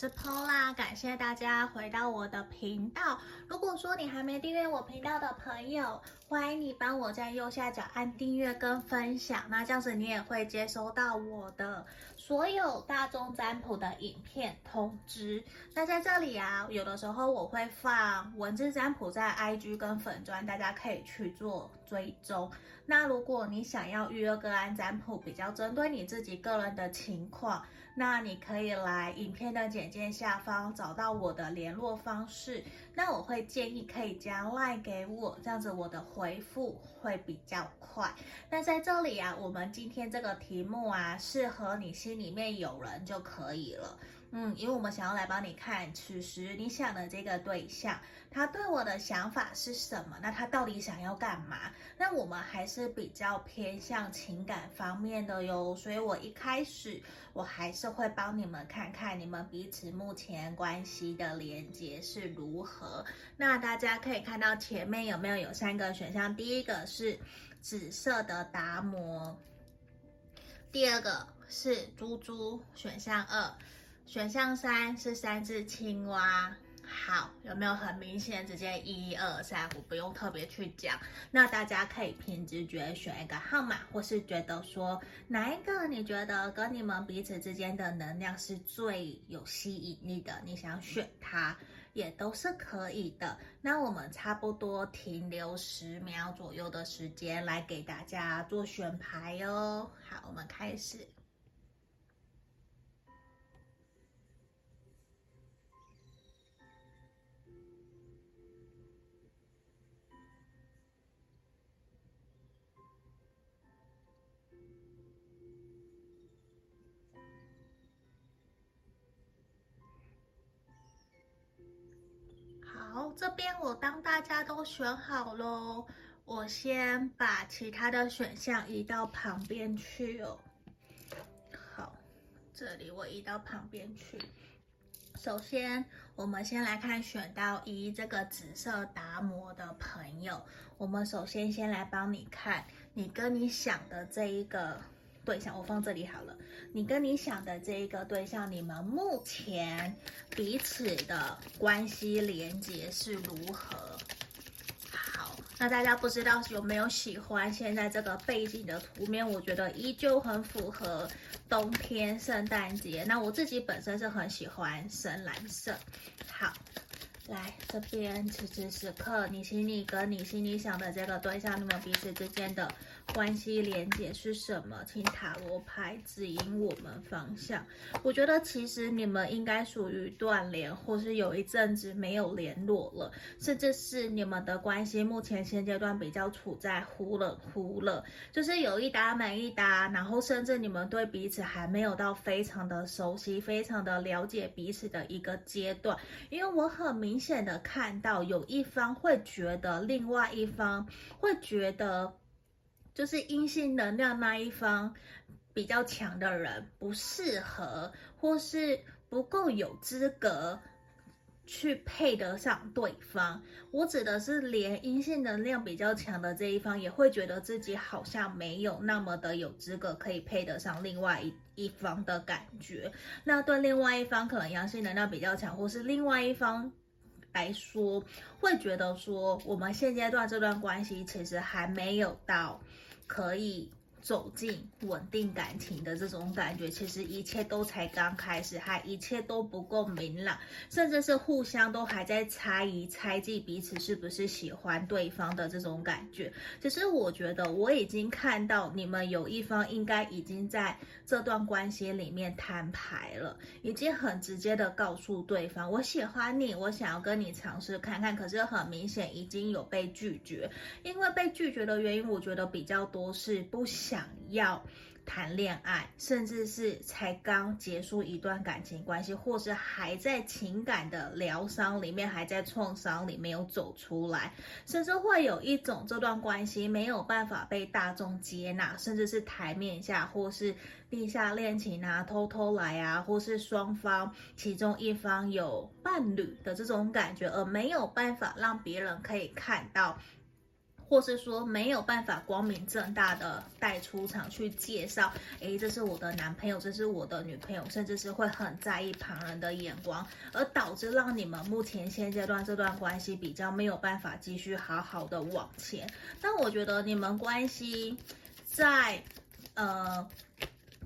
是 Paula，感谢大家回到我的频道。如果说你还没订阅我频道的朋友，欢迎你帮我在右下角按订阅跟分享，那这样子你也会接收到我的所有大众占卜的影片通知。那在这里啊，有的时候我会放文字占卜在 IG 跟粉专，大家可以去做追踪。那如果你想要预约个案占卜，比较针对你自己个人的情况，那你可以来影片的简介下方找到我的联络方式。那我会建议可以加 LINE 给我，这样子我的回复会比较快。那在这里啊，我们今天这个题目啊，适合你心里面有人就可以了。嗯，因为我们想要来帮你看，此时你想的这个对象，他对我的想法是什么？那他到底想要干嘛？那我们还是比较偏向情感方面的哟，所以我一开始我还是会帮你们看看你们彼此目前关系的连接是如何。那大家可以看到前面有没有有三个选项？第一个是紫色的达摩，第二个是猪猪，选项二。选项三是三只青蛙，好，有没有很明显？直接一二三，我不用特别去讲。那大家可以凭直觉选一个号码，或是觉得说哪一个你觉得跟你们彼此之间的能量是最有吸引力的，你想选它也都是可以的。那我们差不多停留十秒左右的时间来给大家做选牌哦。好，我们开始。这边我当大家都选好喽，我先把其他的选项移到旁边去哦。好，这里我移到旁边去。首先，我们先来看选到一这个紫色达摩的朋友，我们首先先来帮你看，你跟你想的这一个。对象我放这里好了。你跟你想的这一个对象，你们目前彼此的关系连接是如何？好，那大家不知道有没有喜欢现在这个背景的图面？我觉得依旧很符合冬天圣诞节。那我自己本身是很喜欢深蓝色。好，来这边，此时此刻，你心里跟你心里想的这个对象，你们彼此之间的。关系连接是什么？请塔罗牌指引我们方向。我觉得其实你们应该属于断联，或是有一阵子没有联络了，甚至是你们的关系目前现阶段比较处在忽冷忽热，就是有一搭没一搭，然后甚至你们对彼此还没有到非常的熟悉、非常的了解彼此的一个阶段。因为我很明显的看到有一方会觉得另外一方会觉得。就是阴性能量那一方比较强的人不适合，或是不够有资格去配得上对方。我指的是连阴性能量比较强的这一方也会觉得自己好像没有那么的有资格可以配得上另外一一方的感觉。那对另外一方可能阳性能量比较强，或是另外一方来说，会觉得说我们现阶段这段关系其实还没有到。可以走进稳定感情的这种感觉，其实一切都才刚开始，还一切都不够明朗，甚至是互相都还在猜疑、猜忌彼此是不是喜欢对方的这种感觉。其实我觉得我已经看到你们有一方应该已经在这段关系里面摊牌了，已经很直接的告诉对方我喜欢你，我想要跟你尝试看看。可是很明显已经有被拒绝，因为被拒绝的原因，我觉得比较多是不喜想要谈恋爱，甚至是才刚结束一段感情关系，或是还在情感的疗伤里面，还在创伤里没有走出来，甚至会有一种这段关系没有办法被大众接纳，甚至是台面下或是地下恋情啊，偷偷来啊，或是双方其中一方有伴侣的这种感觉，而没有办法让别人可以看到。或是说没有办法光明正大的带出场去介绍，诶，这是我的男朋友，这是我的女朋友，甚至是会很在意旁人的眼光，而导致让你们目前现阶段这段关系比较没有办法继续好好的往前。但我觉得你们关系在呃。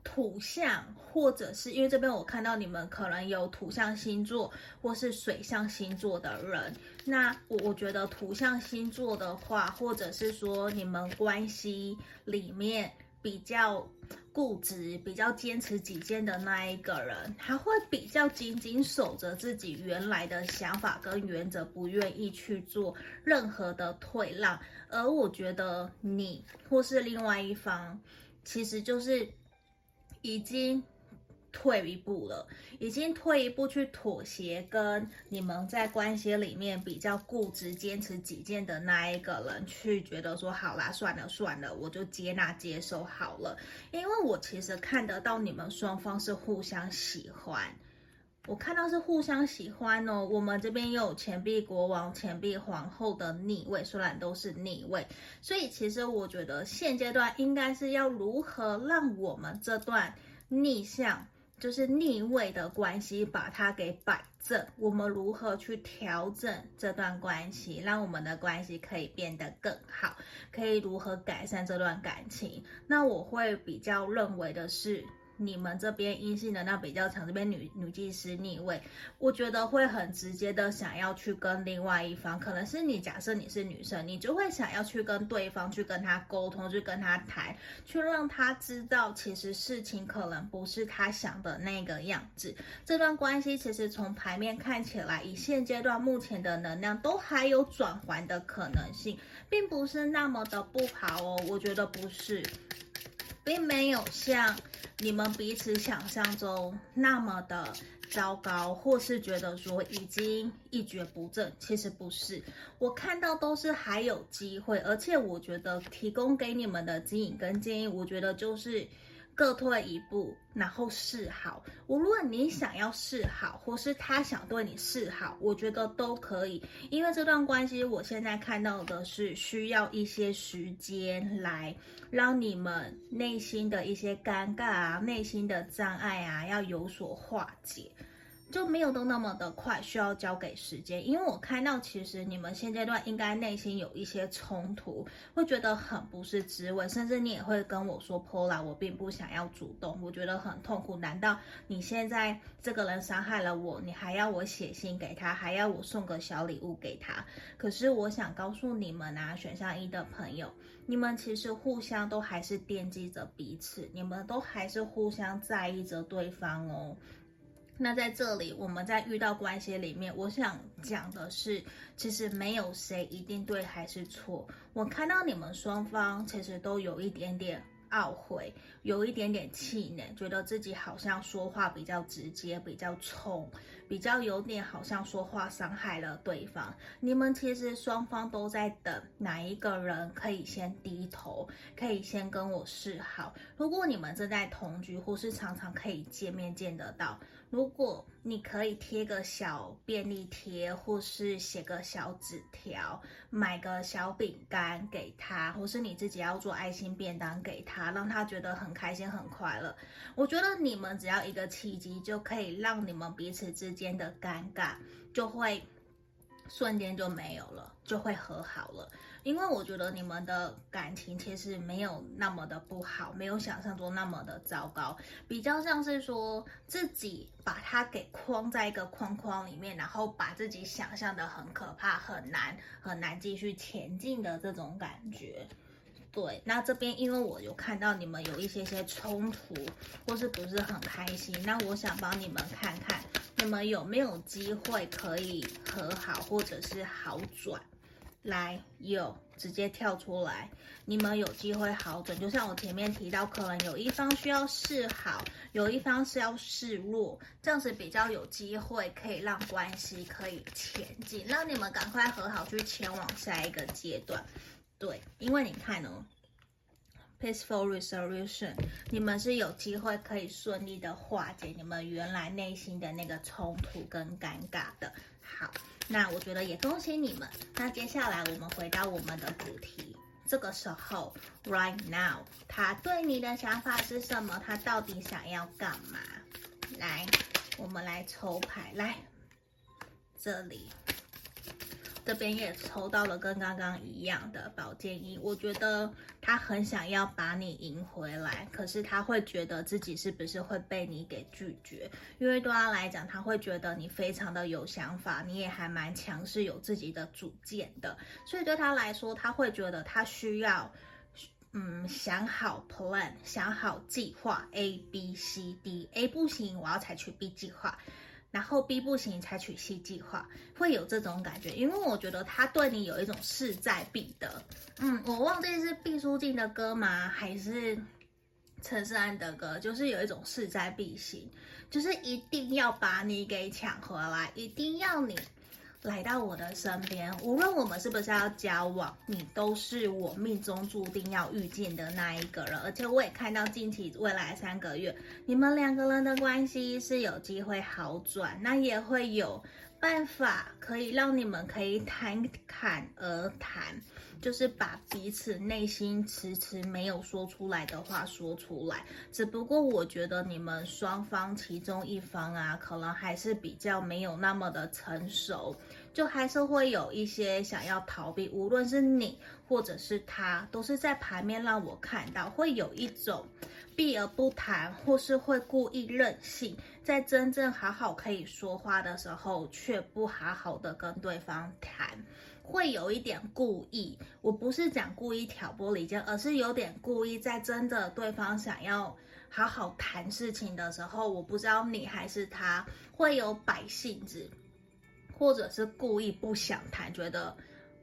土象，或者是因为这边我看到你们可能有土象星座或是水象星座的人，那我我觉得土象星座的话，或者是说你们关系里面比较固执、比较坚持己见的那一个人，他会比较紧紧守着自己原来的想法跟原则，不愿意去做任何的退让。而我觉得你或是另外一方，其实就是。已经退一步了，已经退一步去妥协，跟你们在关系里面比较固执、坚持己见的那一个人去觉得说，好啦，算了算了，我就接纳接受好了。因为我其实看得到你们双方是互相喜欢。我看到是互相喜欢哦，我们这边又有钱币国王、钱币皇后的逆位，虽然都是逆位，所以其实我觉得现阶段应该是要如何让我们这段逆向，就是逆位的关系，把它给摆正。我们如何去调整这段关系，让我们的关系可以变得更好？可以如何改善这段感情？那我会比较认为的是。你们这边阴性能量比较强，这边女女祭司逆位，我觉得会很直接的想要去跟另外一方，可能是你假设你是女生，你就会想要去跟对方去跟他沟通，去跟他谈，去让他知道其实事情可能不是他想的那个样子。这段关系其实从牌面看起来，以现阶段目前的能量都还有转还的可能性，并不是那么的不好哦，我觉得不是。并没有像你们彼此想象中那么的糟糕，或是觉得说已经一蹶不振。其实不是，我看到都是还有机会，而且我觉得提供给你们的指引跟建议，我觉得就是。各退一步，然后示好。无论你想要示好，或是他想对你示好，我觉得都可以。因为这段关系，我现在看到的是需要一些时间来让你们内心的一些尴尬啊、内心的障碍啊，要有所化解。就没有都那么的快，需要交给时间。因为我看到，其实你们现阶段应该内心有一些冲突，会觉得很不是滋味，甚至你也会跟我说，Paula，我并不想要主动，我觉得很痛苦。难道你现在这个人伤害了我，你还要我写信给他，还要我送个小礼物给他？可是我想告诉你们啊，选项一的朋友，你们其实互相都还是惦记着彼此，你们都还是互相在意着对方哦。那在这里，我们在遇到关系里面，我想讲的是，其实没有谁一定对还是错。我看到你们双方其实都有一点点懊悔，有一点点气馁，觉得自己好像说话比较直接，比较冲，比较有点好像说话伤害了对方。你们其实双方都在等哪一个人可以先低头，可以先跟我示好。如果你们正在同居，或是常常可以见面见得到。如果你可以贴个小便利贴，或是写个小纸条，买个小饼干给他，或是你自己要做爱心便当给他，让他觉得很开心、很快乐。我觉得你们只要一个契机，就可以让你们彼此之间的尴尬就会瞬间就没有了，就会和好了。因为我觉得你们的感情其实没有那么的不好，没有想象中那么的糟糕，比较像是说自己把它给框在一个框框里面，然后把自己想象的很可怕、很难、很难继续前进的这种感觉。对，那这边因为我有看到你们有一些些冲突，或是不是很开心，那我想帮你们看看，你们有没有机会可以和好，或者是好转。来，有直接跳出来，你们有机会好转。就像我前面提到，可能有一方需要示好，有一方是要示弱，这样子比较有机会可以让关系可以前进，让你们赶快和好，去前往下一个阶段。对，因为你看哦，peaceful resolution，你们是有机会可以顺利的化解你们原来内心的那个冲突跟尴尬的。好，那我觉得也恭喜你们。那接下来我们回到我们的主题，这个时候，right now，他对你的想法是什么？他到底想要干嘛？来，我们来抽牌，来，这里。这边也抽到了跟刚刚一样的宝剑一，我觉得他很想要把你赢回来，可是他会觉得自己是不是会被你给拒绝？因为对他来讲，他会觉得你非常的有想法，你也还蛮强势，有自己的主见的，所以对他来说，他会觉得他需要，嗯，想好 plan，想好计划 A B C D，A 不行，我要采取 B 计划。然后 B 不行，采取 C 计划，会有这种感觉，因为我觉得他对你有一种势在必得。嗯，我忘记是毕书尽的歌吗？还是陈势安的歌？就是有一种势在必行，就是一定要把你给抢回来，一定要你。来到我的身边，无论我们是不是要交往，你都是我命中注定要遇见的那一个人。而且我也看到近期未来三个月，你们两个人的关系是有机会好转，那也会有办法可以让你们可以侃侃而谈。就是把彼此内心迟迟没有说出来的话说出来，只不过我觉得你们双方其中一方啊，可能还是比较没有那么的成熟，就还是会有一些想要逃避，无论是你或者是他，都是在牌面让我看到会有一种避而不谈，或是会故意任性，在真正好好可以说话的时候，却不好好的跟对方谈。会有一点故意，我不是讲故意挑拨离间，而是有点故意在真的对方想要好好谈事情的时候，我不知道你还是他会有摆性子，或者是故意不想谈，觉得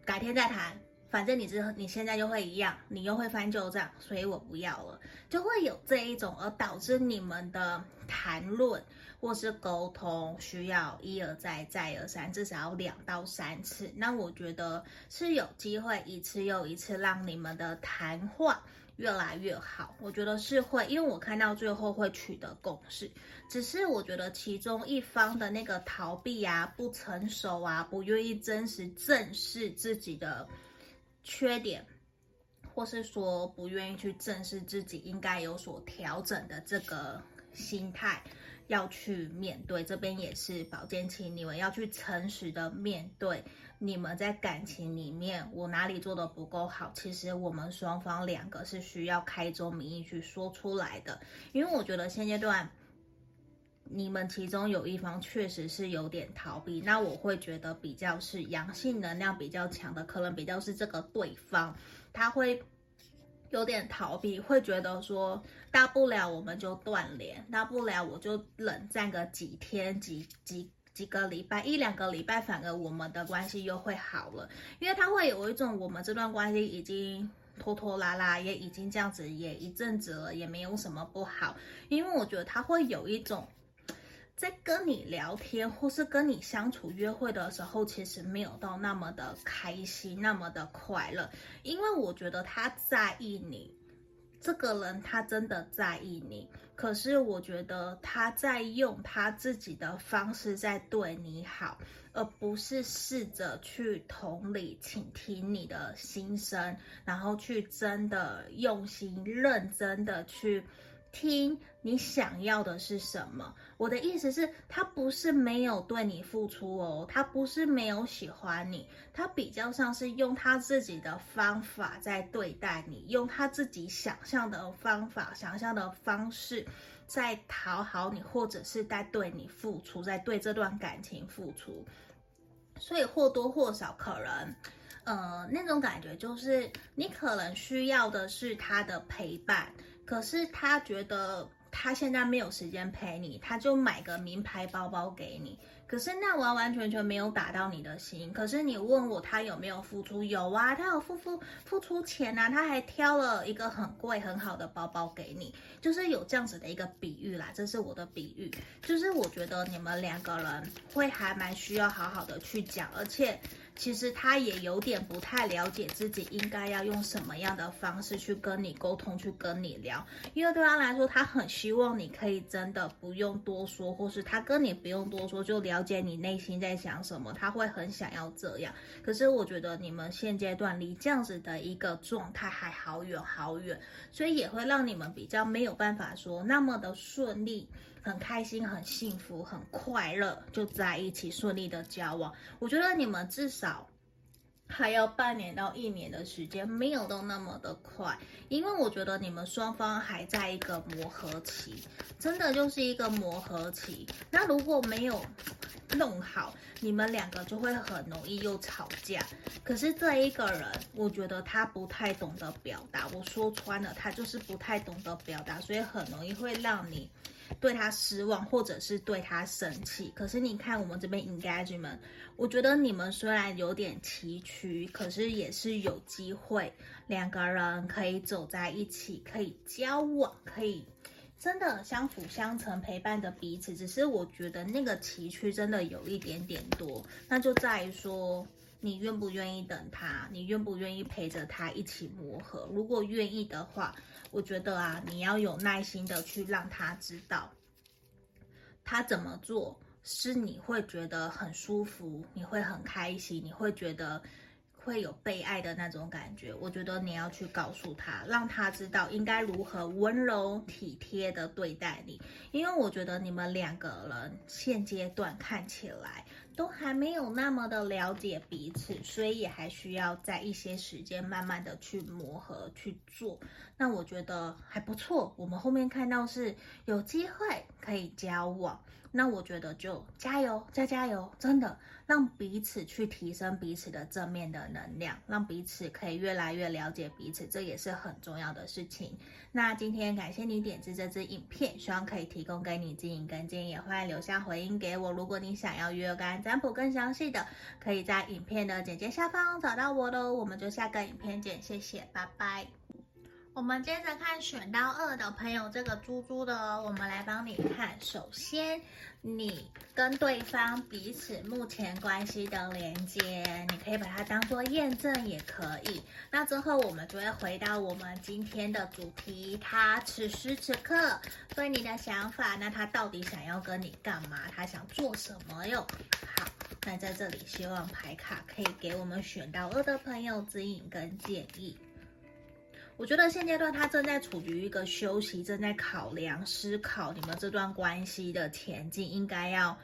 改天再谈，反正你之后你现在就会一样，你又会翻旧账，所以我不要了，就会有这一种，而导致你们的谈论。或是沟通需要一而再再而三，至少要两到三次。那我觉得是有机会一次又一次让你们的谈话越来越好。我觉得是会，因为我看到最后会取得共识。只是我觉得其中一方的那个逃避啊、不成熟啊、不愿意真实正视自己的缺点，或是说不愿意去正视自己应该有所调整的这个心态。要去面对，这边也是宝剑七，你们要去诚实的面对你们在感情里面，我哪里做的不够好？其实我们双方两个是需要开宗明义去说出来的，因为我觉得现阶段你们其中有一方确实是有点逃避，那我会觉得比较是阳性能量比较强的，可能比较是这个对方，他会。有点逃避，会觉得说大不了我们就断联，大不了我就冷战个几天、几几几个礼拜、一两个礼拜，反而我们的关系又会好了，因为他会有一种我们这段关系已经拖拖拉拉，也已经这样子也一阵子了，也没有什么不好，因为我觉得他会有一种。在跟你聊天或是跟你相处约会的时候，其实没有到那么的开心，那么的快乐，因为我觉得他在意你，这个人他真的在意你，可是我觉得他在用他自己的方式在对你好，而不是试着去同理、倾听你的心声，然后去真的用心、认真的去。听你想要的是什么？我的意思是，他不是没有对你付出哦，他不是没有喜欢你，他比较像是用他自己的方法在对待你，用他自己想象的方法、想象的方式在讨好你，或者是在对你付出，在对这段感情付出。所以或多或少，可能，呃，那种感觉就是你可能需要的是他的陪伴。可是他觉得他现在没有时间陪你，他就买个名牌包包给你。可是那完完全全没有打到你的心。可是你问我他有没有付出？有啊，他有付付付出钱啊，他还挑了一个很贵很好的包包给你，就是有这样子的一个比喻啦。这是我的比喻，就是我觉得你们两个人会还蛮需要好好的去讲，而且。其实他也有点不太了解自己应该要用什么样的方式去跟你沟通，去跟你聊。因为对他来说，他很希望你可以真的不用多说，或是他跟你不用多说就了解你内心在想什么，他会很想要这样。可是我觉得你们现阶段离这样子的一个状态还好远好远，所以也会让你们比较没有办法说那么的顺利。很开心，很幸福，很快乐，就在一起顺利的交往。我觉得你们至少还要半年到一年的时间，没有都那么的快，因为我觉得你们双方还在一个磨合期，真的就是一个磨合期。那如果没有弄好，你们两个就会很容易又吵架。可是这一个人，我觉得他不太懂得表达。我说穿了，他就是不太懂得表达，所以很容易会让你。对他失望，或者是对他生气。可是你看我们这边 engagement，我觉得你们虽然有点崎岖，可是也是有机会两个人可以走在一起，可以交往，可以真的相辅相成，陪伴着彼此。只是我觉得那个崎岖真的有一点点多，那就在于说你愿不愿意等他，你愿不愿意陪着他一起磨合。如果愿意的话。我觉得啊，你要有耐心的去让他知道，他怎么做是你会觉得很舒服，你会很开心，你会觉得会有被爱的那种感觉。我觉得你要去告诉他，让他知道应该如何温柔体贴的对待你，因为我觉得你们两个人现阶段看起来。都还没有那么的了解彼此，所以也还需要在一些时间慢慢的去磨合去做。那我觉得还不错，我们后面看到是有机会可以交往。那我觉得就加油，再加油，真的让彼此去提升彼此的正面的能量，让彼此可以越来越了解彼此，这也是很重要的事情。那今天感谢你点击这支影片，希望可以提供给你指引跟建议，也欢迎留下回应给我。如果你想要约个案占卜更详细的，可以在影片的简介下方找到我喽。我们就下个影片见，谢谢，拜拜。我们接着看选到二的朋友，这个猪猪的哦，我们来帮你看。首先，你跟对方彼此目前关系的连接，你可以把它当做验证也可以。那之后，我们就会回到我们今天的主题，他此时此刻对你的想法，那他到底想要跟你干嘛？他想做什么哟？好，那在这里，希望牌卡可以给我们选到二的朋友指引跟建议。我觉得现阶段他正在处于一个休息，正在考量、思考你们这段关系的前进，应该要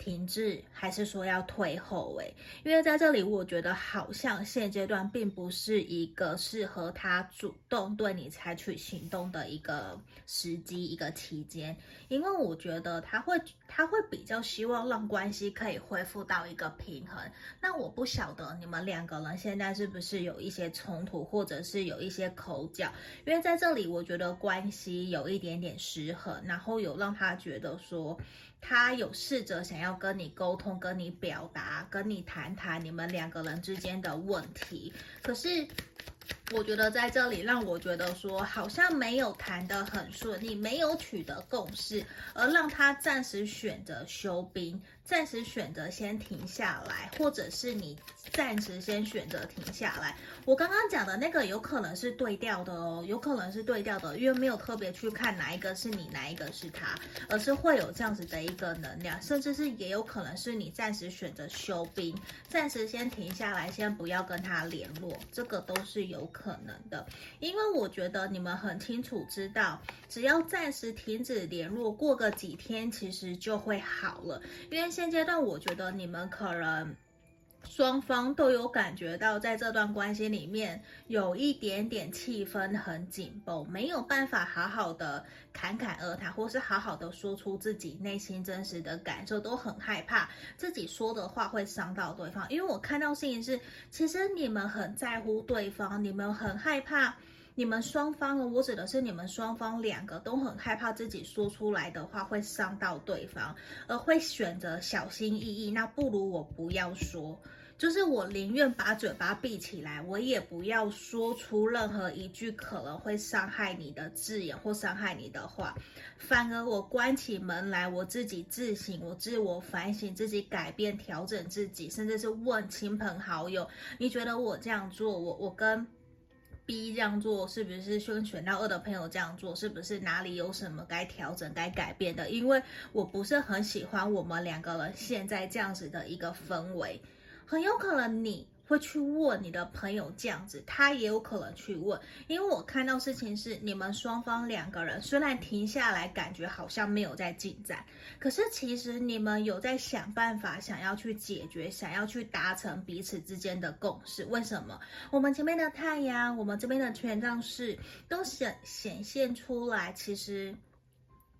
停滞还是说要退后？诶，因为在这里，我觉得好像现阶段并不是一个适合他主动对你采取行动的一个时机、一个期间，因为我觉得他会，他会比较希望让关系可以恢复到一个平衡。那我不晓得你们两个人现在是不是有一些冲突，或者是有一些口角？因为在这里，我觉得关系有一点点失衡，然后有让他觉得说。他有试着想要跟你沟通、跟你表达、跟你谈谈你们两个人之间的问题，可是我觉得在这里让我觉得说好像没有谈得很顺利，没有取得共识，而让他暂时选择休兵。暂时选择先停下来，或者是你暂时先选择停下来。我刚刚讲的那个有可能是对调的哦，有可能是对调的，因为没有特别去看哪一个是你，哪一个是他，而是会有这样子的一个能量，甚至是也有可能是你暂时选择休兵，暂时先停下来，先不要跟他联络，这个都是有可可能的。因为我觉得你们很清楚知道，只要暂时停止联络，过个几天其实就会好了，因为。现阶段，我觉得你们可能双方都有感觉到，在这段关系里面有一点点气氛很紧绷，没有办法好好的侃侃而谈，或是好好的说出自己内心真实的感受，都很害怕自己说的话会伤到对方。因为我看到事情是，其实你们很在乎对方，你们很害怕。你们双方，我指的是你们双方两个都很害怕自己说出来的话会伤到对方，而会选择小心翼翼。那不如我不要说。就是我宁愿把嘴巴闭起来，我也不要说出任何一句可能会伤害你的字眼或伤害你的话，反而我关起门来，我自己自省，我自我反省，自己改变调整自己，甚至是问亲朋好友，你觉得我这样做，我我跟 B 这样做是不是跟选到二的朋友这样做，是不是哪里有什么该调整、该改变的？因为我不是很喜欢我们两个人现在这样子的一个氛围。很有可能你会去问你的朋友这样子，他也有可能去问，因为我看到事情是你们双方两个人虽然停下来，感觉好像没有在进展，可是其实你们有在想办法，想要去解决，想要去达成彼此之间的共识。为什么？我们前面的太阳，我们这边的权杖四都显显现出来，其实。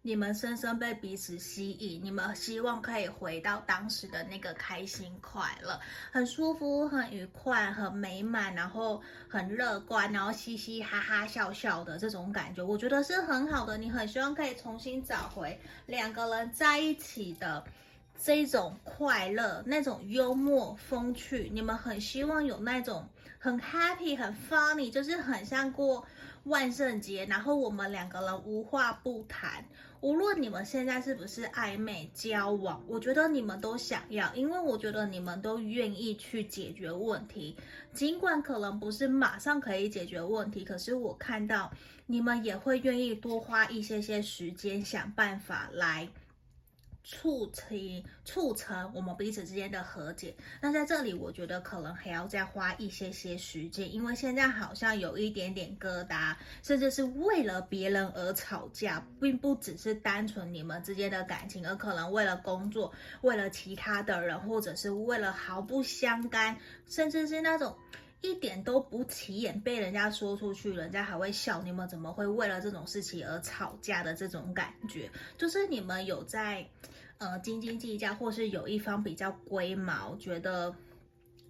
你们深深被彼此吸引，你们希望可以回到当时的那个开心、快乐、很舒服、很愉快、很美满，然后很乐观，然后嘻嘻哈哈笑笑的这种感觉，我觉得是很好的。你很希望可以重新找回两个人在一起的这种快乐，那种幽默风趣，你们很希望有那种很 happy、很 funny，就是很像过万圣节，然后我们两个人无话不谈。无论你们现在是不是暧昧交往，我觉得你们都想要，因为我觉得你们都愿意去解决问题，尽管可能不是马上可以解决问题，可是我看到你们也会愿意多花一些些时间想办法来。促成促成我们彼此之间的和解。那在这里，我觉得可能还要再花一些些时间，因为现在好像有一点点疙瘩，甚至是为了别人而吵架，并不只是单纯你们之间的感情，而可能为了工作，为了其他的人，或者是为了毫不相干，甚至是那种一点都不起眼，被人家说出去，人家还会笑你们怎么会为了这种事情而吵架的这种感觉，就是你们有在。呃，斤斤计较，或是有一方比较龟毛，觉得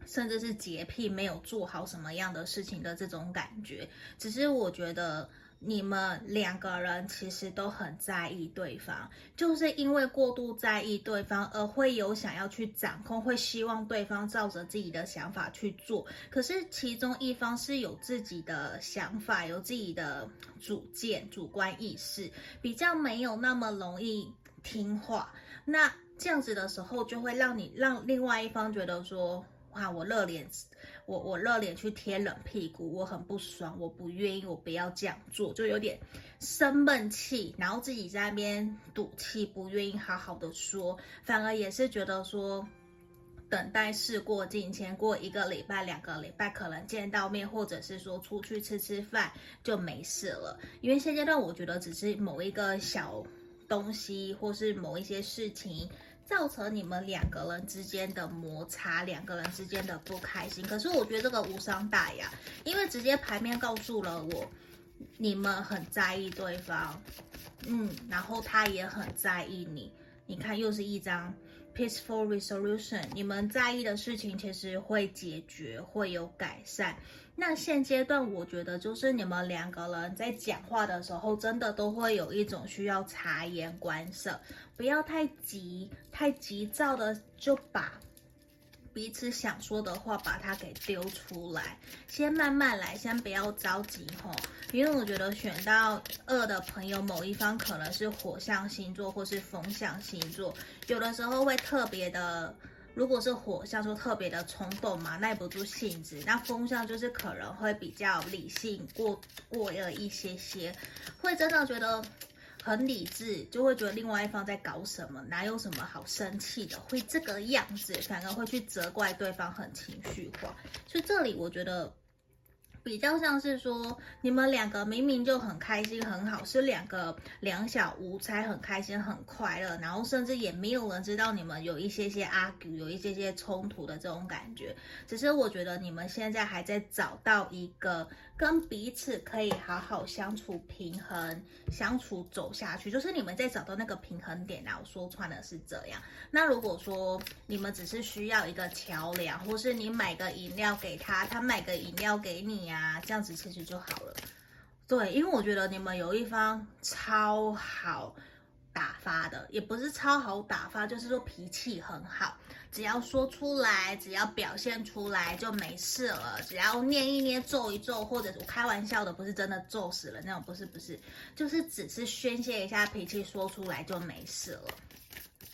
甚至是洁癖，没有做好什么样的事情的这种感觉。只是我觉得你们两个人其实都很在意对方，就是因为过度在意对方，而会有想要去掌控，会希望对方照着自己的想法去做。可是其中一方是有自己的想法，有自己的主见、主观意识，比较没有那么容易听话。那这样子的时候，就会让你让另外一方觉得说，哇，我热脸，我我热脸去贴冷屁股，我很不爽，我不愿意，我不要这样做，就有点生闷气，然后自己在那边赌气，不愿意好好的说，反而也是觉得说，等待事过境迁，过一个礼拜、两个礼拜，可能见到面，或者是说出去吃吃饭就没事了。因为现阶段，我觉得只是某一个小。东西或是某一些事情造成你们两个人之间的摩擦，两个人之间的不开心。可是我觉得这个无伤大雅，因为直接牌面告诉了我，你们很在意对方，嗯，然后他也很在意你。你看，又是一张 peaceful resolution，你们在意的事情其实会解决，会有改善。那现阶段，我觉得就是你们两个人在讲话的时候，真的都会有一种需要察言观色，不要太急、太急躁的就把彼此想说的话把它给丢出来，先慢慢来，先不要着急吼。因为我觉得选到二的朋友，某一方可能是火象星座或是风象星座，有的时候会特别的。如果是火象，就特别的冲动嘛，耐不住性子；那风象就是可能会比较理性过过了一些些，会真的觉得很理智，就会觉得另外一方在搞什么，哪有什么好生气的，会这个样子，反而会去责怪对方很情绪化。所以这里我觉得。比较像是说，你们两个明明就很开心很好，是两个两小无猜，很开心很快乐，然后甚至也没有人知道你们有一些些 argue，有一些些冲突的这种感觉。只是我觉得你们现在还在找到一个。跟彼此可以好好相处、平衡相处走下去，就是你们在找到那个平衡点。然后说穿的是这样。那如果说你们只是需要一个桥梁，或是你买个饮料给他，他买个饮料给你、啊，这样子其实就好了。对，因为我觉得你们有一方超好打发的，也不是超好打发，就是说脾气很好。只要说出来，只要表现出来就没事了。只要捏一捏、皱一皱，或者我开玩笑的，不是真的皱死了那种，不是不是，就是只是宣泄一下脾气，说出来就没事了。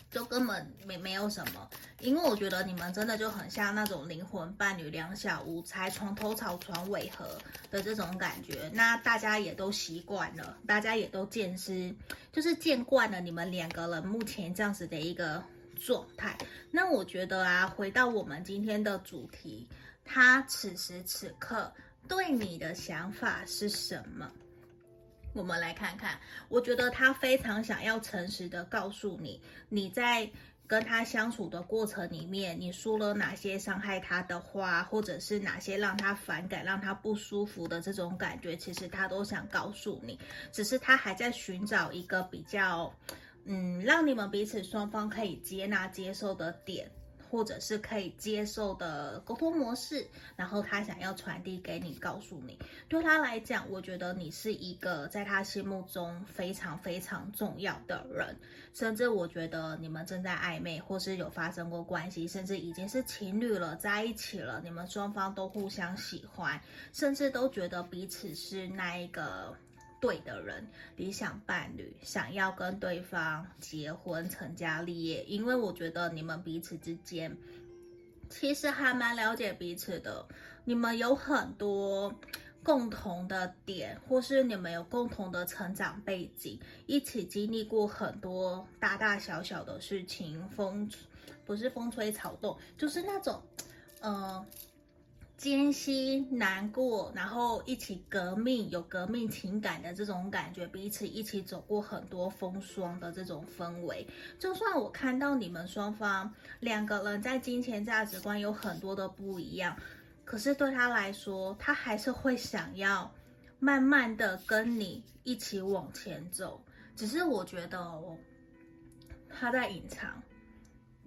就根本没没有什么，因为我觉得你们真的就很像那种灵魂伴侣，两小无猜，床头吵床尾和的这种感觉。那大家也都习惯了，大家也都见识，就是见惯了你们两个人目前这样子的一个状态。那我觉得啊，回到我们今天的主题，他此时此刻对你的想法是什么？我们来看看，我觉得他非常想要诚实的告诉你，你在跟他相处的过程里面，你说了哪些伤害他的话，或者是哪些让他反感、让他不舒服的这种感觉，其实他都想告诉你，只是他还在寻找一个比较，嗯，让你们彼此双方可以接纳、接受的点。或者是可以接受的沟通模式，然后他想要传递给你，告诉你，对他来讲，我觉得你是一个在他心目中非常非常重要的人，甚至我觉得你们正在暧昧，或是有发生过关系，甚至已经是情侣了，在一起了，你们双方都互相喜欢，甚至都觉得彼此是那一个。对的人，理想伴侣，想要跟对方结婚成家立业，因为我觉得你们彼此之间其实还蛮了解彼此的，你们有很多共同的点，或是你们有共同的成长背景，一起经历过很多大大小小的事情，风不是风吹草动，就是那种，嗯、艰辛难过，然后一起革命，有革命情感的这种感觉，彼此一起走过很多风霜的这种氛围。就算我看到你们双方两个人在金钱价值观有很多的不一样，可是对他来说，他还是会想要慢慢的跟你一起往前走。只是我觉得哦，他在隐藏。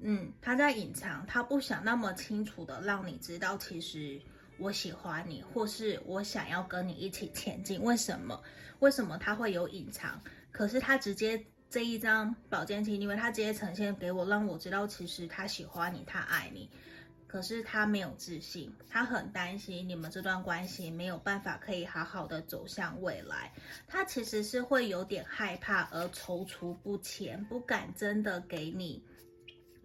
嗯，他在隐藏，他不想那么清楚的让你知道，其实我喜欢你，或是我想要跟你一起前进。为什么？为什么他会有隐藏？可是他直接这一张宝剑七，因为他直接呈现给我，让我知道其实他喜欢你，他爱你。可是他没有自信，他很担心你们这段关系没有办法可以好好的走向未来。他其实是会有点害怕而踌躇不前，不敢真的给你。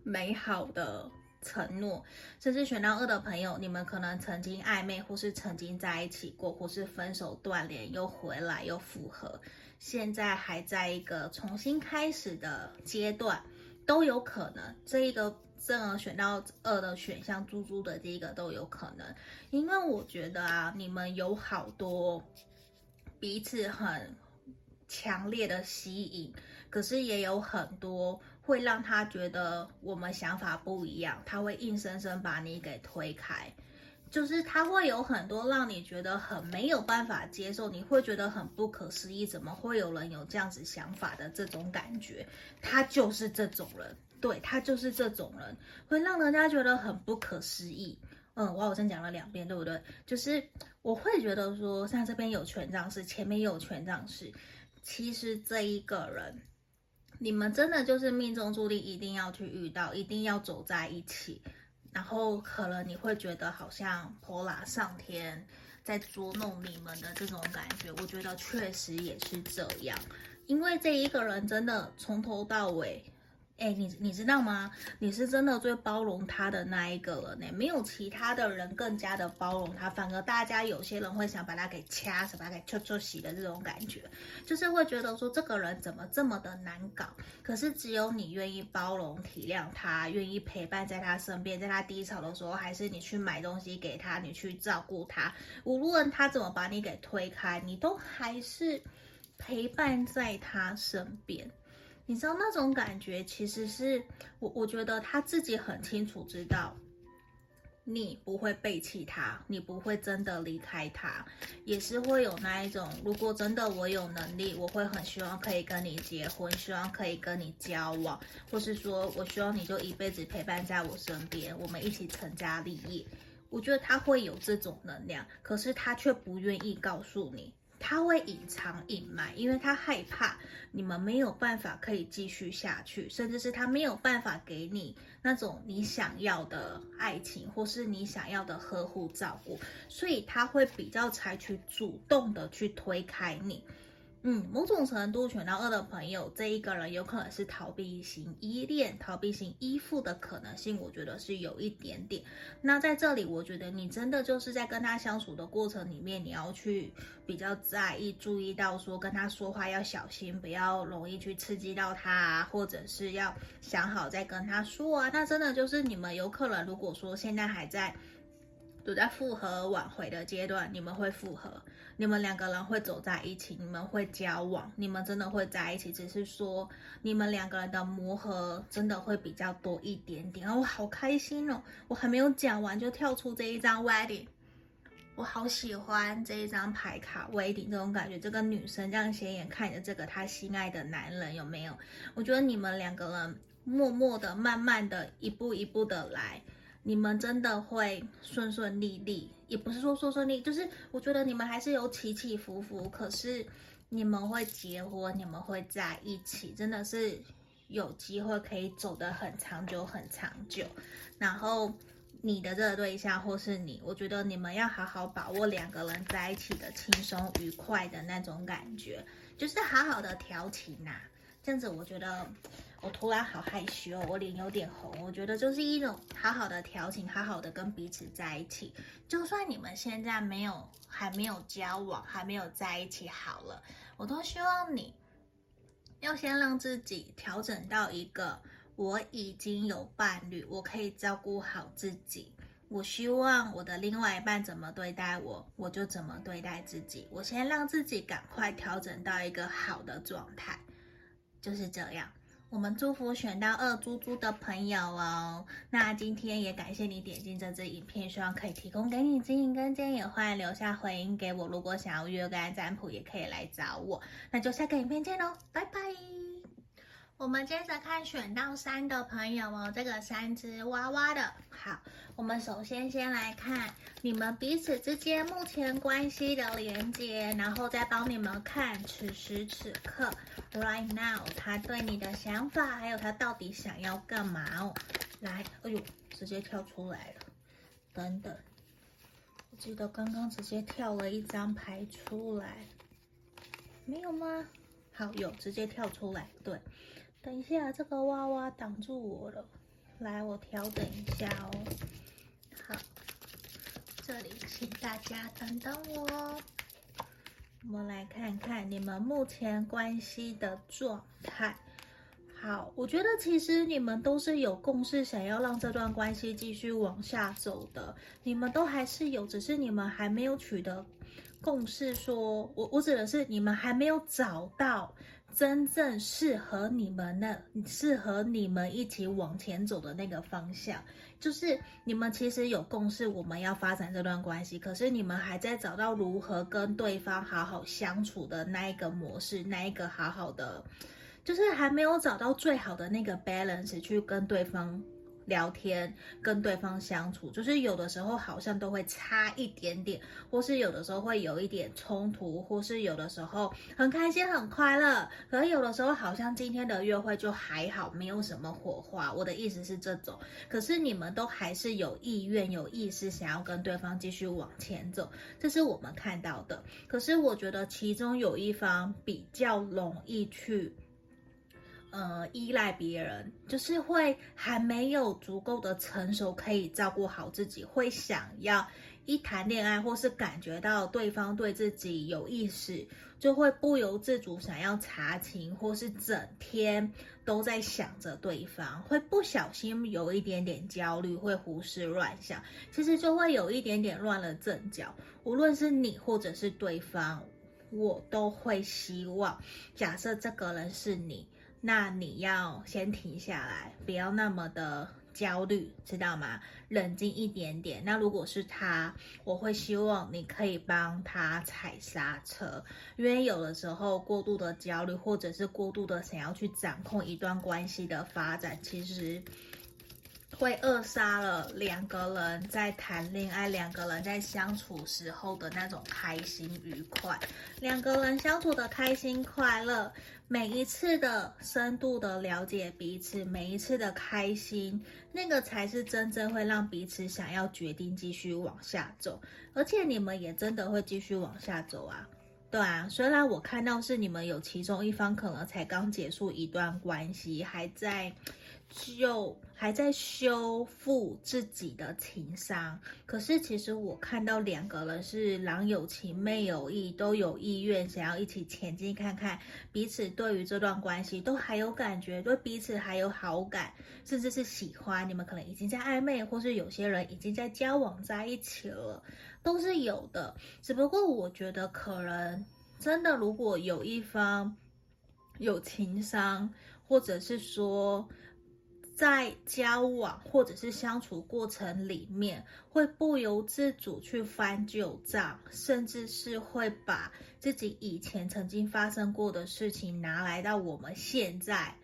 美好的承诺，甚至选到二的朋友，你们可能曾经暧昧，或是曾经在一起过，或是分手断联又回来又复合，现在还在一个重新开始的阶段，都有可能。这一个正选到二的选项，猪猪的这一个都有可能，因为我觉得啊，你们有好多彼此很强烈的吸引，可是也有很多。会让他觉得我们想法不一样，他会硬生生把你给推开，就是他会有很多让你觉得很没有办法接受，你会觉得很不可思议，怎么会有人有这样子想法的这种感觉，他就是这种人，对，他就是这种人，会让人家觉得很不可思议。嗯，我好像讲了两遍，对不对？就是我会觉得说，像这边有权杖四，前面有权杖四，其实这一个人。你们真的就是命中注定，一定要去遇到，一定要走在一起。然后可能你会觉得好像婆拉上天在捉弄你们的这种感觉，我觉得确实也是这样，因为这一个人真的从头到尾。哎，你你知道吗？你是真的最包容他的那一个了呢，没有其他的人更加的包容他，反而大家有些人会想把他给掐死，把他给戳戳洗的这种感觉，就是会觉得说这个人怎么这么的难搞。可是只有你愿意包容体谅他，愿意陪伴在他身边，在他低潮的时候，还是你去买东西给他，你去照顾他，无论他怎么把你给推开，你都还是陪伴在他身边。你知道那种感觉，其实是我，我觉得他自己很清楚知道，你不会背弃他，你不会真的离开他，也是会有那一种，如果真的我有能力，我会很希望可以跟你结婚，希望可以跟你交往，或是说我希望你就一辈子陪伴在我身边，我们一起成家立业。我觉得他会有这种能量，可是他却不愿意告诉你。他会隐藏隐瞒，因为他害怕你们没有办法可以继续下去，甚至是他没有办法给你那种你想要的爱情，或是你想要的呵护照顾，所以他会比较采取主动的去推开你。嗯，某种程度选到二的朋友，这一个人有可能是逃避型依恋、逃避型依附的可能性，我觉得是有一点点。那在这里，我觉得你真的就是在跟他相处的过程里面，你要去比较在意、注意到说跟他说话要小心，不要容易去刺激到他啊，或者是要想好再跟他说啊。那真的就是你们有可能，如果说现在还在。都在复合挽回的阶段，你们会复合，你们两个人会走在一起，你们会交往，你们真的会在一起，只是说你们两个人的磨合真的会比较多一点点。啊，我好开心哦！我还没有讲完就跳出这一张 wedding，我好喜欢这一张牌卡 wedding 这种感觉，这个女生这样斜眼看着这个她心爱的男人有没有？我觉得你们两个人默默的、慢慢的、一步一步的来。你们真的会顺顺利利，也不是说顺顺利，就是我觉得你们还是有起起伏伏，可是你们会结婚，你们会在一起，真的是有机会可以走得很长久，很长久。然后你的这个对象或是你，我觉得你们要好好把握两个人在一起的轻松愉快的那种感觉，就是好好的调情呐、这样子我觉得。我突然好害羞，我脸有点红。我觉得就是一种好好的调情，好好的跟彼此在一起。就算你们现在没有，还没有交往，还没有在一起好了，我都希望你要先让自己调整到一个我已经有伴侣，我可以照顾好自己。我希望我的另外一半怎么对待我，我就怎么对待自己。我先让自己赶快调整到一个好的状态，就是这样。我们祝福选到二猪猪的朋友哦。那今天也感谢你点进这支影片，希望可以提供给你指引跟建议，也欢迎留下回音给我。如果想要约个占卜，也可以来找我。那就下个影片见喽，拜拜。我们接着看选到三的朋友哦，这个三只娃娃的。好，我们首先先来看你们彼此之间目前关系的连接，然后再帮你们看此时此刻。Right now，他对你的想法，还有他到底想要干嘛哦？来，哎呦，直接跳出来了。等等，我记得刚刚直接跳了一张牌出来，没有吗？好，有，直接跳出来。对，等一下，这个娃娃挡住我了。来，我调整一下哦。好，这里请大家等等我。我们来看看你们目前关系的状态。好，我觉得其实你们都是有共识，想要让这段关系继续往下走的。你们都还是有，只是你们还没有取得共识说。说我，我指的是你们还没有找到。真正适合你们的，适合你们一起往前走的那个方向，就是你们其实有共识，我们要发展这段关系，可是你们还在找到如何跟对方好好相处的那一个模式，那一个好好的，就是还没有找到最好的那个 balance 去跟对方。聊天跟对方相处，就是有的时候好像都会差一点点，或是有的时候会有一点冲突，或是有的时候很开心很快乐，可是有的时候好像今天的约会就还好，没有什么火花。我的意思是这种，可是你们都还是有意愿、有意识想要跟对方继续往前走，这是我们看到的。可是我觉得其中有一方比较容易去。呃，依赖别人，就是会还没有足够的成熟，可以照顾好自己，会想要一谈恋爱，或是感觉到对方对自己有意思，就会不由自主想要查情，或是整天都在想着对方，会不小心有一点点焦虑，会胡思乱想，其实就会有一点点乱了阵脚。无论是你或者是对方，我都会希望，假设这个人是你。那你要先停下来，不要那么的焦虑，知道吗？冷静一点点。那如果是他，我会希望你可以帮他踩刹车，因为有的时候过度的焦虑，或者是过度的想要去掌控一段关系的发展，其实会扼杀了两个人在谈恋爱、两个人在相处时候的那种开心愉快，两个人相处的开心快乐，每一次的深度的了解彼此，每一次的开心，那个才是真正会让彼此想要决定继续往下走，而且你们也真的会继续往下走啊。对啊，虽然我看到是你们有其中一方可能才刚结束一段关系，还在。就还在修复自己的情商，可是其实我看到两个人是郎有情妹有意，都有意愿想要一起前进，看看彼此对于这段关系都还有感觉，对彼此还有好感，甚至是喜欢。你们可能已经在暧昧，或是有些人已经在交往在一起了，都是有的。只不过我觉得可能真的，如果有一方有情商，或者是说。在交往或者是相处过程里面，会不由自主去翻旧账，甚至是会把自己以前曾经发生过的事情拿来到我们现在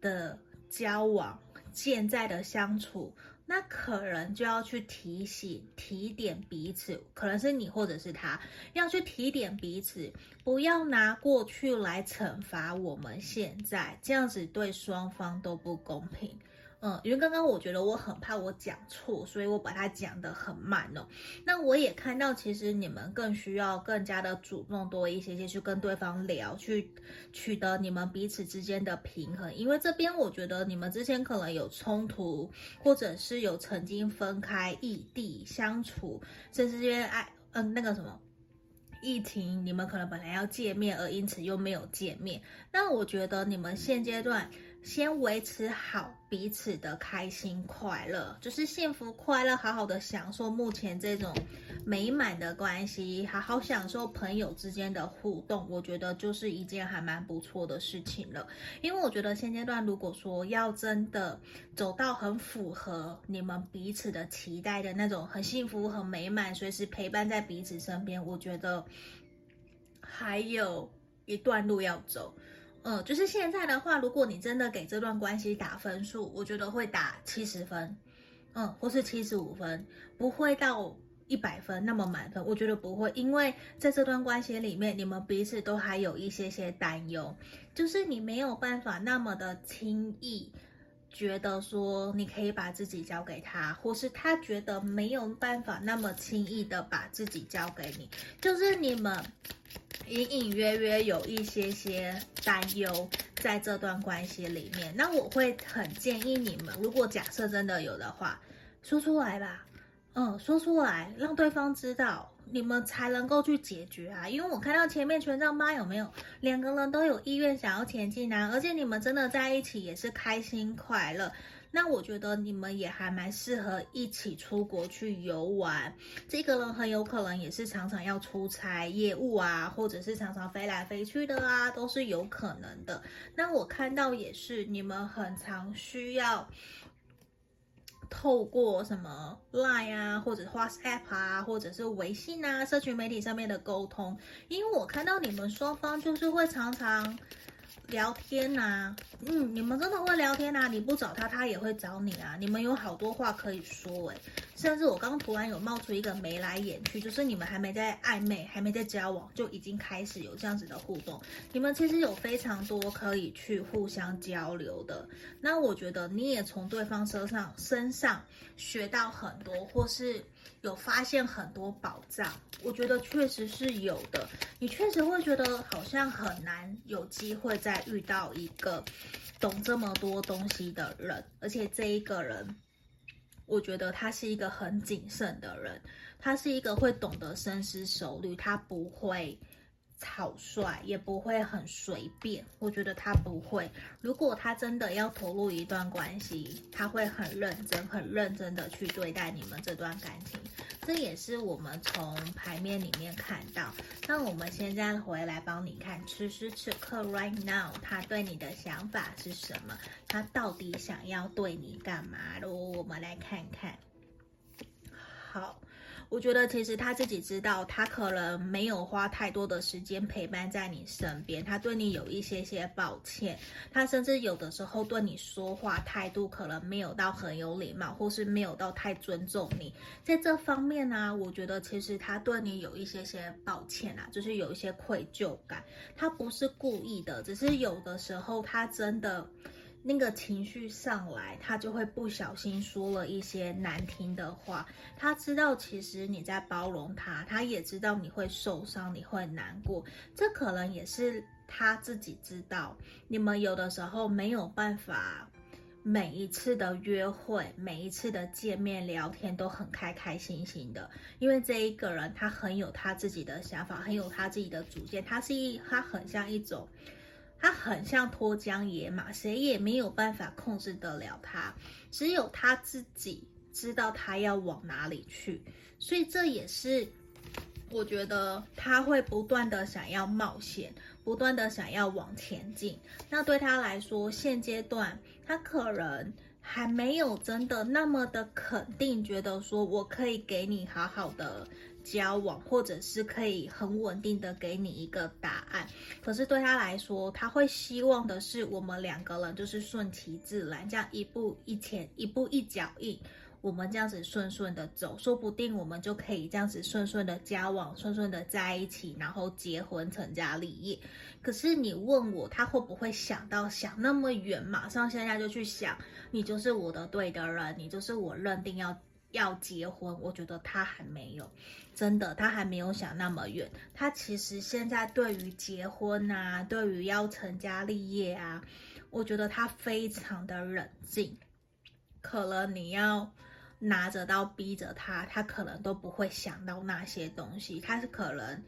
的交往、现在的相处。那可能就要去提醒、提点彼此，可能是你或者是他，要去提点彼此，不要拿过去来惩罚我们现在，这样子对双方都不公平。嗯，因为刚刚我觉得我很怕我讲错，所以我把它讲得很慢哦。那我也看到，其实你们更需要更加的主动多一些些去跟对方聊，去取得你们彼此之间的平衡。因为这边我觉得你们之前可能有冲突，或者是有曾经分开异地相处，甚至因为爱，嗯，那个什么疫情，你们可能本来要见面，而因此又没有见面。那我觉得你们现阶段。先维持好彼此的开心快乐，就是幸福快乐，好好的享受目前这种美满的关系，好好享受朋友之间的互动，我觉得就是一件还蛮不错的事情了。因为我觉得现阶段如果说要真的走到很符合你们彼此的期待的那种很幸福、很美满，随时陪伴在彼此身边，我觉得还有一段路要走。嗯，就是现在的话，如果你真的给这段关系打分数，我觉得会打七十分，嗯，或是七十五分，不会到一百分那么满分。我觉得不会，因为在这段关系里面，你们彼此都还有一些些担忧，就是你没有办法那么的轻易觉得说你可以把自己交给他，或是他觉得没有办法那么轻易的把自己交给你，就是你们。隐隐约约有一些些担忧在这段关系里面，那我会很建议你们，如果假设真的有的话，说出来吧，嗯，说出来，让对方知道，你们才能够去解决啊。因为我看到前面权杖八有没有，两个人都有意愿想要前进啊，而且你们真的在一起也是开心快乐。那我觉得你们也还蛮适合一起出国去游玩。这个人很有可能也是常常要出差业务啊，或者是常常飞来飞去的啊，都是有可能的。那我看到也是你们很常需要透过什么 Line 啊，或者 WhatsApp 啊，或者是微信啊，社群媒体上面的沟通，因为我看到你们双方就是会常常。聊天呐、啊，嗯，你们真的会聊天呐、啊？你不找他，他也会找你啊。你们有好多话可以说诶，甚至我刚突然有冒出一个眉来眼去，就是你们还没在暧昧，还没在交往，就已经开始有这样子的互动。你们其实有非常多可以去互相交流的。那我觉得你也从对方身上身上学到很多，或是。有发现很多宝藏，我觉得确实是有的。你确实会觉得好像很难有机会再遇到一个懂这么多东西的人，而且这一个人，我觉得他是一个很谨慎的人，他是一个会懂得深思熟虑，他不会。草率也不会很随便，我觉得他不会。如果他真的要投入一段关系，他会很认真、很认真的去对待你们这段感情。这也是我们从牌面里面看到。那我们现在回来帮你看，此时此刻，right now，他对你的想法是什么？他到底想要对你干嘛喽？我们来看看。好。我觉得其实他自己知道，他可能没有花太多的时间陪伴在你身边，他对你有一些些抱歉，他甚至有的时候对你说话态度可能没有到很有礼貌，或是没有到太尊重你。在这方面呢、我觉得其实他对你有一些些抱歉啊，就是有一些愧疚感，他不是故意的，只是有的时候他真的。那个情绪上来，他就会不小心说了一些难听的话。他知道其实你在包容他，他也知道你会受伤，你会难过。这可能也是他自己知道。你们有的时候没有办法，每一次的约会，每一次的见面聊天都很开开心心的，因为这一个人他很有他自己的想法，很有他自己的主见。他是一，他很像一种。他很像脱缰野马，谁也没有办法控制得了他，只有他自己知道他要往哪里去。所以这也是我觉得他会不断的想要冒险，不断的想要往前进。那对他来说，现阶段他可能还没有真的那么的肯定，觉得说我可以给你好好的。交往，或者是可以很稳定的给你一个答案，可是对他来说，他会希望的是我们两个人就是顺其自然，这样一步一前，一步一脚印，我们这样子顺顺的走，说不定我们就可以这样子顺顺的交往，顺顺的在一起，然后结婚成家立业。可是你问我，他会不会想到想那么远，马上现在就去想，你就是我的对的人，你就是我认定要。要结婚，我觉得他还没有，真的，他还没有想那么远。他其实现在对于结婚啊，对于要成家立业啊，我觉得他非常的冷静。可能你要拿着刀逼着他，他可能都不会想到那些东西。他是可能。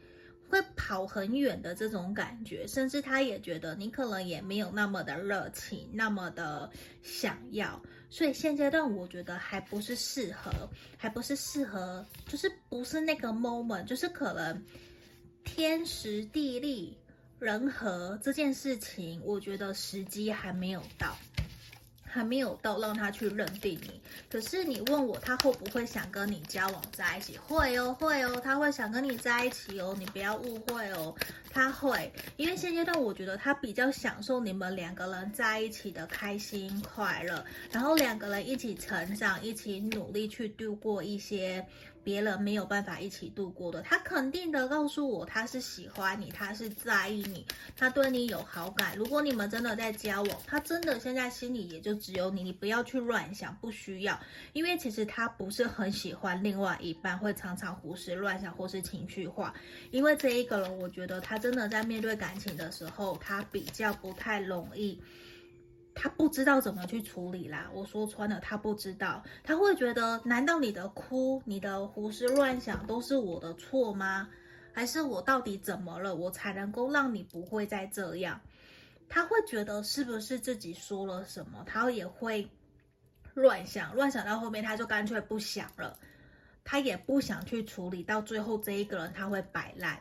会跑很远的这种感觉，甚至他也觉得你可能也没有那么的热情，那么的想要，所以现阶段我觉得还不是适合，还不是适合，就是不是那个 moment，就是可能天时地利人和这件事情，我觉得时机还没有到。还没有到让他去认定你，可是你问我他会不会想跟你交往在一起？会哦，会哦，他会想跟你在一起哦，你不要误会哦，他会，因为现阶段我觉得他比较享受你们两个人在一起的开心快乐，然后两个人一起成长，一起努力去度过一些。别人没有办法一起度过的，他肯定的告诉我，他是喜欢你，他是在意你，他对你有好感。如果你们真的在交往，他真的现在心里也就只有你，你不要去乱想，不需要，因为其实他不是很喜欢另外一半会常常胡思乱想或是情绪化，因为这一个人，我觉得他真的在面对感情的时候，他比较不太容易。他不知道怎么去处理啦，我说穿了，他不知道，他会觉得，难道你的哭、你的胡思乱想都是我的错吗？还是我到底怎么了，我才能够让你不会再这样？他会觉得是不是自己说了什么？他也会乱想，乱想到后面他就干脆不想了，他也不想去处理，到最后这一个人他会摆烂。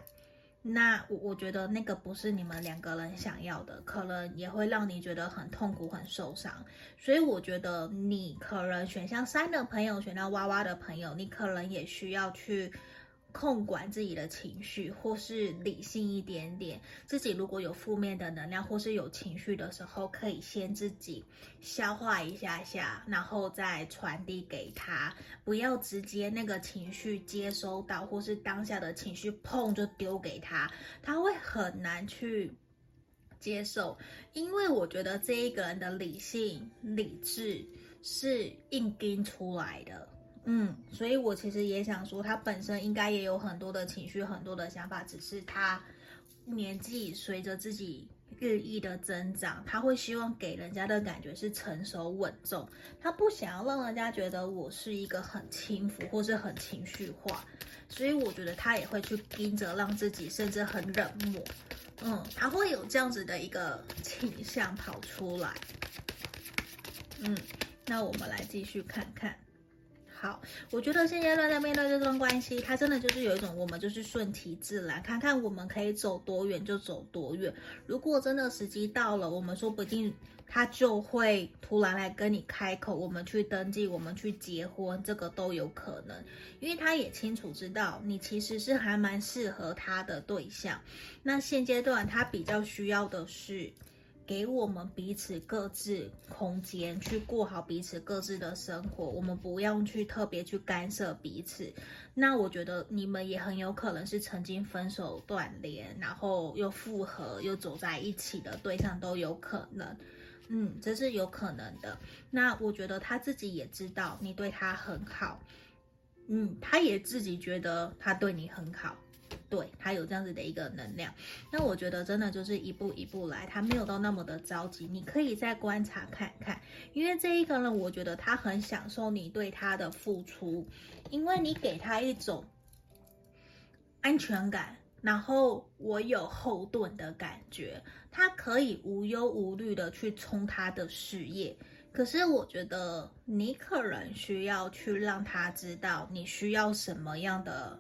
那我我觉得那个不是你们两个人想要的，可能也会让你觉得很痛苦、很受伤。所以我觉得你可能选项三的朋友，选到娃娃的朋友，你可能也需要去。控管自己的情绪，或是理性一点点。自己如果有负面的能量，或是有情绪的时候，可以先自己消化一下下，然后再传递给他。不要直接那个情绪接收到，或是当下的情绪碰就丢给他，他会很难去接受。因为我觉得这一个人的理性、理智是硬撑出来的。嗯，所以我其实也想说，他本身应该也有很多的情绪，很多的想法，只是他年纪随着自己日益的增长，他会希望给人家的感觉是成熟稳重，他不想要让人家觉得我是一个很轻浮或是很情绪化，所以我觉得他也会去盯着让自己甚至很冷漠，嗯，他会有这样子的一个倾向跑出来，嗯，那我们来继续看看。好，我觉得现阶段在面对这段关系，他真的就是有一种我们就是顺其自然，看看我们可以走多远就走多远。如果真的时机到了，我们说不定他就会突然来跟你开口，我们去登记，我们去结婚，这个都有可能。因为他也清楚知道你其实是还蛮适合他的对象。那现阶段他比较需要的是。给我们彼此各自空间，去过好彼此各自的生活。我们不用去特别去干涉彼此。那我觉得你们也很有可能是曾经分手断联，然后又复合，又走在一起的对象都有可能。嗯，这是有可能的。那我觉得他自己也知道你对他很好。嗯，他也自己觉得他对你很好。对，他有这样子的一个能量，那我觉得真的就是一步一步来，他没有到那么的着急，你可以再观察看看，因为这一个人，我觉得他很享受你对他的付出，因为你给他一种安全感，然后我有后盾的感觉，他可以无忧无虑的去冲他的事业，可是我觉得你可能需要去让他知道你需要什么样的。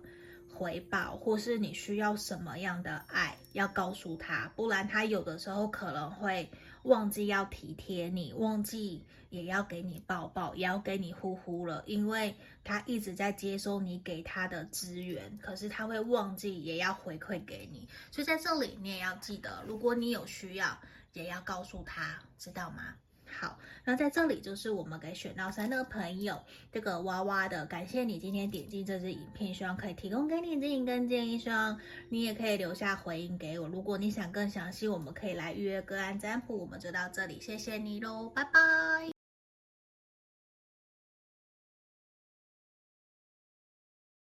回报，或是你需要什么样的爱，要告诉他，不然他有的时候可能会忘记要体贴你，忘记也要给你抱抱，也要给你呼呼了，因为他一直在接收你给他的资源，可是他会忘记也要回馈给你，所以在这里你也要记得，如果你有需要，也要告诉他，知道吗？好，那在这里就是我们给选到三的朋友这个娃娃的，感谢你今天点进这支影片，希望可以提供给你指引跟建议，希望你也可以留下回应给我。如果你想更详细，我们可以来预约个案占卜。我们就到这里，谢谢你喽，拜拜。